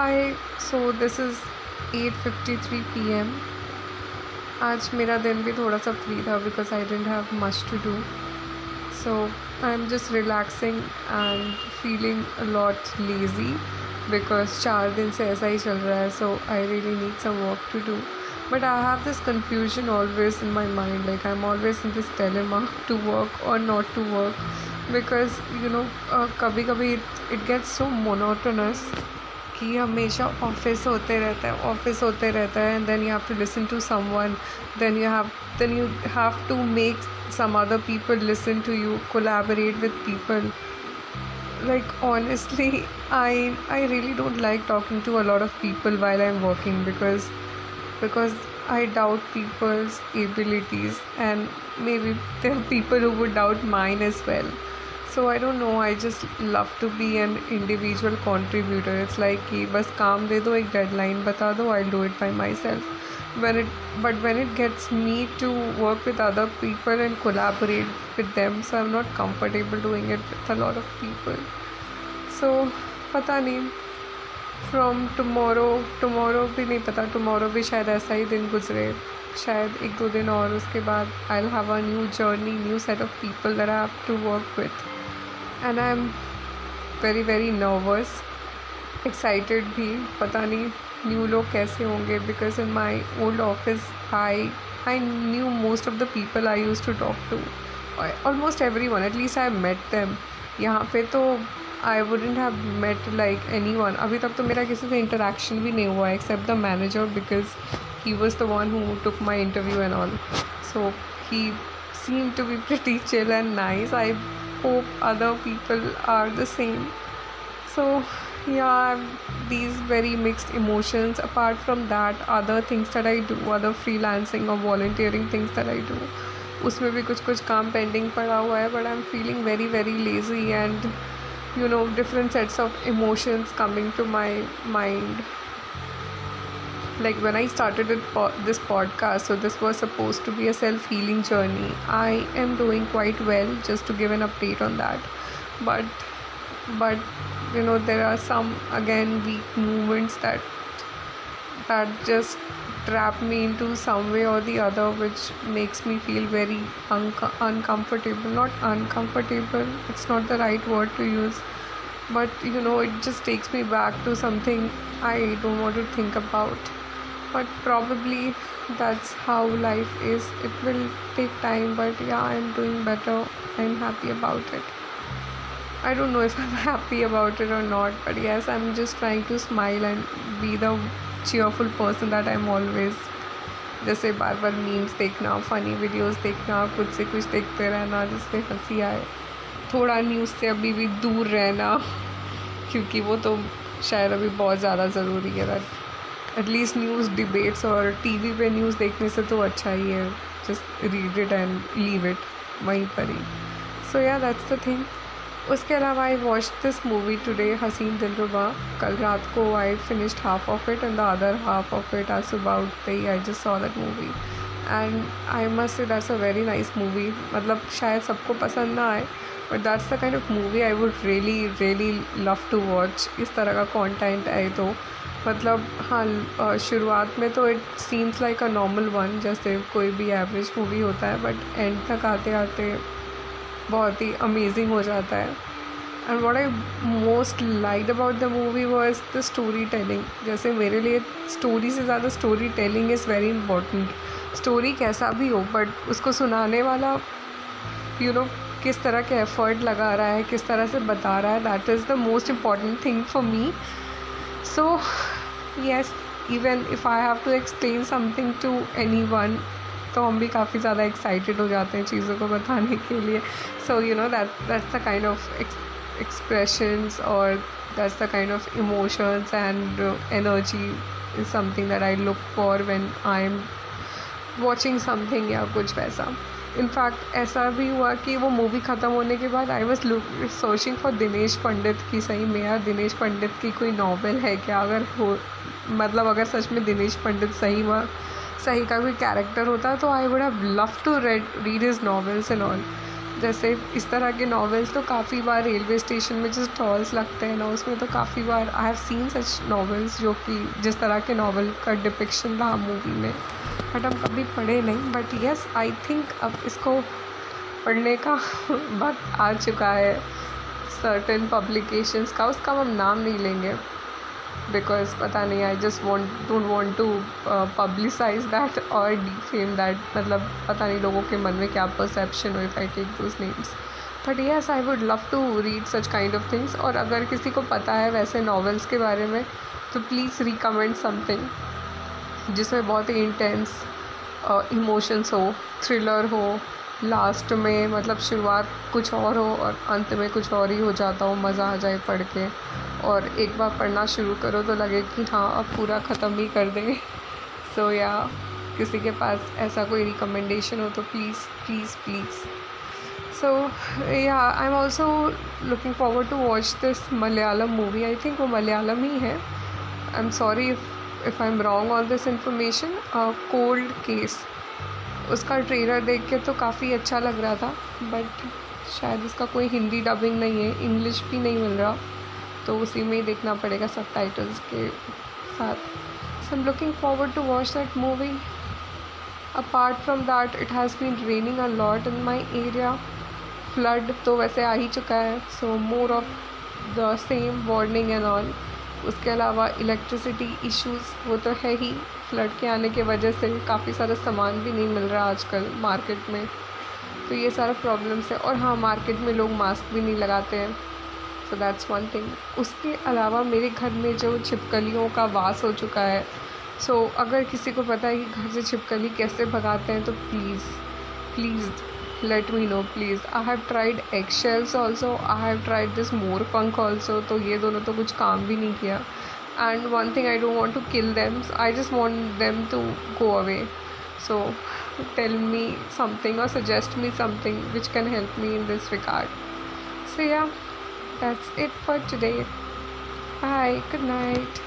hi so this is 8:53 PM आज मेरा दिन भी थोड़ा सा फ्री था because I don't have much to do so I am just relaxing and feeling a lot lazy because चार दिन से ऐसा ही चल रहा है so I really need some work to do but i have this confusion always in my mind like i'm always in this dilemma to work or not to work because you know uh, kabhi kabhi it, it gets so monotonous कि हमेशा office होते रहता है office होते रहता है and then you have to listen to someone then you have then you have to make some other people listen to you collaborate with people like honestly i i really don't like talking to a lot of people while i'm working because because i doubt people's abilities and maybe there are people who would doubt mine as well So I don't know I just love to be an individual contributor it's like कि बस काम दे दो, एक deadline बता दो I do it by myself when it but when it gets me to work with other people and collaborate with them so I am not comfortable doing it with a lot of people so पता नहीं. From tomorrow tomorrow भी नहीं पता. Tomorrow भी शायद ऐसा ही दिन गुजरे. शायद एक दो दिन और उसके बाद I have a new journey new set of people there I have to work with and I am very very nervous excited भी, पता नहीं न्यू लोग कैसे होंगे because in my old office I I knew most of the people I used to talk to almost everyone at least I met them यहाँ पे तो I wouldn't have met like anyone अभी तक तो मेरा किसी से इंटरेक्शन भी नहीं हुआ except the manager because he was the one who took my interview and also he seemed to be pretty chill and nice. I hope other people are the same so yeah these very mixed emotions apart from that other things that i do other freelancing or volunteering things that i do उसमें भी कुछ कुछ काम pending पड़ा हुआ है but I am feeling very very lazy and you know different sets of emotions coming to my mind like when i started this podcast so this was supposed to be a self healing journey. I am doing quite well just to give an update on that. But but you know there are some again weak movements that that just trap me into some way or the other which makes me feel very un- uncomfortable. Not uncomfortable it's not the right word to use but you know it just takes me back to something i don't want to think about but probably that's how life is it will take time but yeah i'm doing better i'm happy about it i don't know if i'm happy about it or not but yes i'm just trying to smile and be the cheerful person that i'm always जैसे बार बार memes देखना funny videos देखना कुछ से कुछ देखते रहना जिससे हँसी आए थोड़ा न्यूज़ से अभी भी दूर रहना क्योंकि वो तो शायद अभी बहुत ज़्यादा ज़रूरी है that at least news debates और टीवी पे न्यूज़ देखने से तो अच्छा ही है। Just read it and leave it वहीं पर ही। सो या दैट्स द थिंग उसके अलावा I watch this movie today Haseen Dillruba कल रात को I finished half of it and the other half of it आज सुबह उठते ही I just saw that movie and I must say that's a very nice movie मतलब शायद सबको पसंद ना आए but that's the kind of movie I would really really love to watch इस तरह का कॉन्टेंट आए तो। मतलब हाँ शुरुआत में तो it seems like a normal one जैसे कोई भी एवरेज मूवी होता है बट एंड तक आते आते बहुत ही अमेजिंग हो जाता है। And what I most like about the movie was the story telling जैसे मेरे लिए स्टोरी से ज़्यादा story telling is very important story कैसा भी हो बट उसको सुनाने वाला यू नो किस तरह के एफर्ट लगा रहा है, किस तरह से बता रहा है that is the most important thing for me so yes even if I have to explain something to anyone तो हम भी काफ़ी ज़्यादा एक्साइटेड हो जाते हैं चीज़ों को बताने के लिए। So you know that that's the kind of expressions और that's the kind of emotions and energy is something that I look for when I am watching something या कुछ वैसा। इनफैक्ट ऐसा भी हुआ कि वो मूवी ख़त्म होने के बाद I was look searching for Dinesh Pandit की सही में, यार दिनेश पंडित की कोई नॉवल है क्या? अगर हो मतलब अगर सच में दिनेश पंडित सही हुआ, सही का कोई कैरेक्टर होता तो I would have love to read read his novels and all जैसे इस तरह के नॉवेल्स तो काफ़ी बार रेलवे स्टेशन में जो स्टॉल्स लगते हैं ना, उसमें तो काफ़ी बार I have seen such novels जो कि जिस तरह के नॉवल का डिपिक्शन रहा मूवी में। बट हम कभी पढ़े नहीं बट येस आई थिंक अब इसको पढ़ने का वक्त आ चुका है। सर्टन पब्लिकेशंस का, उसका हम नाम नहीं लेंगे। बिकॉज़ पता नहीं I just want don't want to publicise that और डी डिफेम दैट मतलब पता नहीं लोगों के मन में क्या परसेप्शन हो if I take those names but yes I would love to read such kind of things और अगर किसी को पता है वैसे नॉवेल्स के बारे में तो प्लीज़ रिकमेंड समथिंग जिसमें बहुत ही इंटेंस इमोशंस हो थ्रिलर हो लास्ट में मतलब शुरुआत कुछ और हो और अंत में कुछ और ही हो जाता हो, मज़ा आ जाए पढ़ के। और एक बार पढ़ना शुरू करो तो लगे कि हाँ अब पूरा ख़त्म ही कर दें सो so, या किसी के पास ऐसा कोई रिकमेंडेशन हो तो please please please so yeah I am also looking forward to watch this Malayalam movie I think वो मलयालम ही है। I am sorry if I am wrong on this information cold case उसका ट्रेलर देख के तो काफ़ी अच्छा लग रहा था बट शायद उसका कोई हिंदी डबिंग नहीं है इंग्लिश भी नहीं मिल रहा। तो उसी में ही देखना पड़ेगा सब टाइटल्स के साथ। So am looking forward to watch that movie apart from that it has been raining a lot in my area flood तो वैसे आ ही चुका है so more of the same warning and all उसके अलावा इलेक्ट्रिसिटी इश्यूज़ वो तो है ही। फ्लड के आने के वजह से काफ़ी सारा सामान भी नहीं मिल रहा आजकल मार्केट में। तो ये सारा प्रॉब्लम्स है। और हाँ मार्केट में लोग मास्क भी नहीं लगाते हैं। सो दैट्स वन थिंग उसके अलावा मेरे घर में जो छिपकलियों का वास हो चुका है सो so, अगर किसी को पता है कि घर से छिपकली कैसे भगाते हैं तो please please let me know please I have tried egg shells also I have tried this more पंख ऑल्सो तो ये दोनों तो कुछ काम भी नहीं किया. And one thing I don't want to kill them I just want them to go away so tell me something और suggest me something which can help me in this regard so yeah. That's it for today. Bye. Good night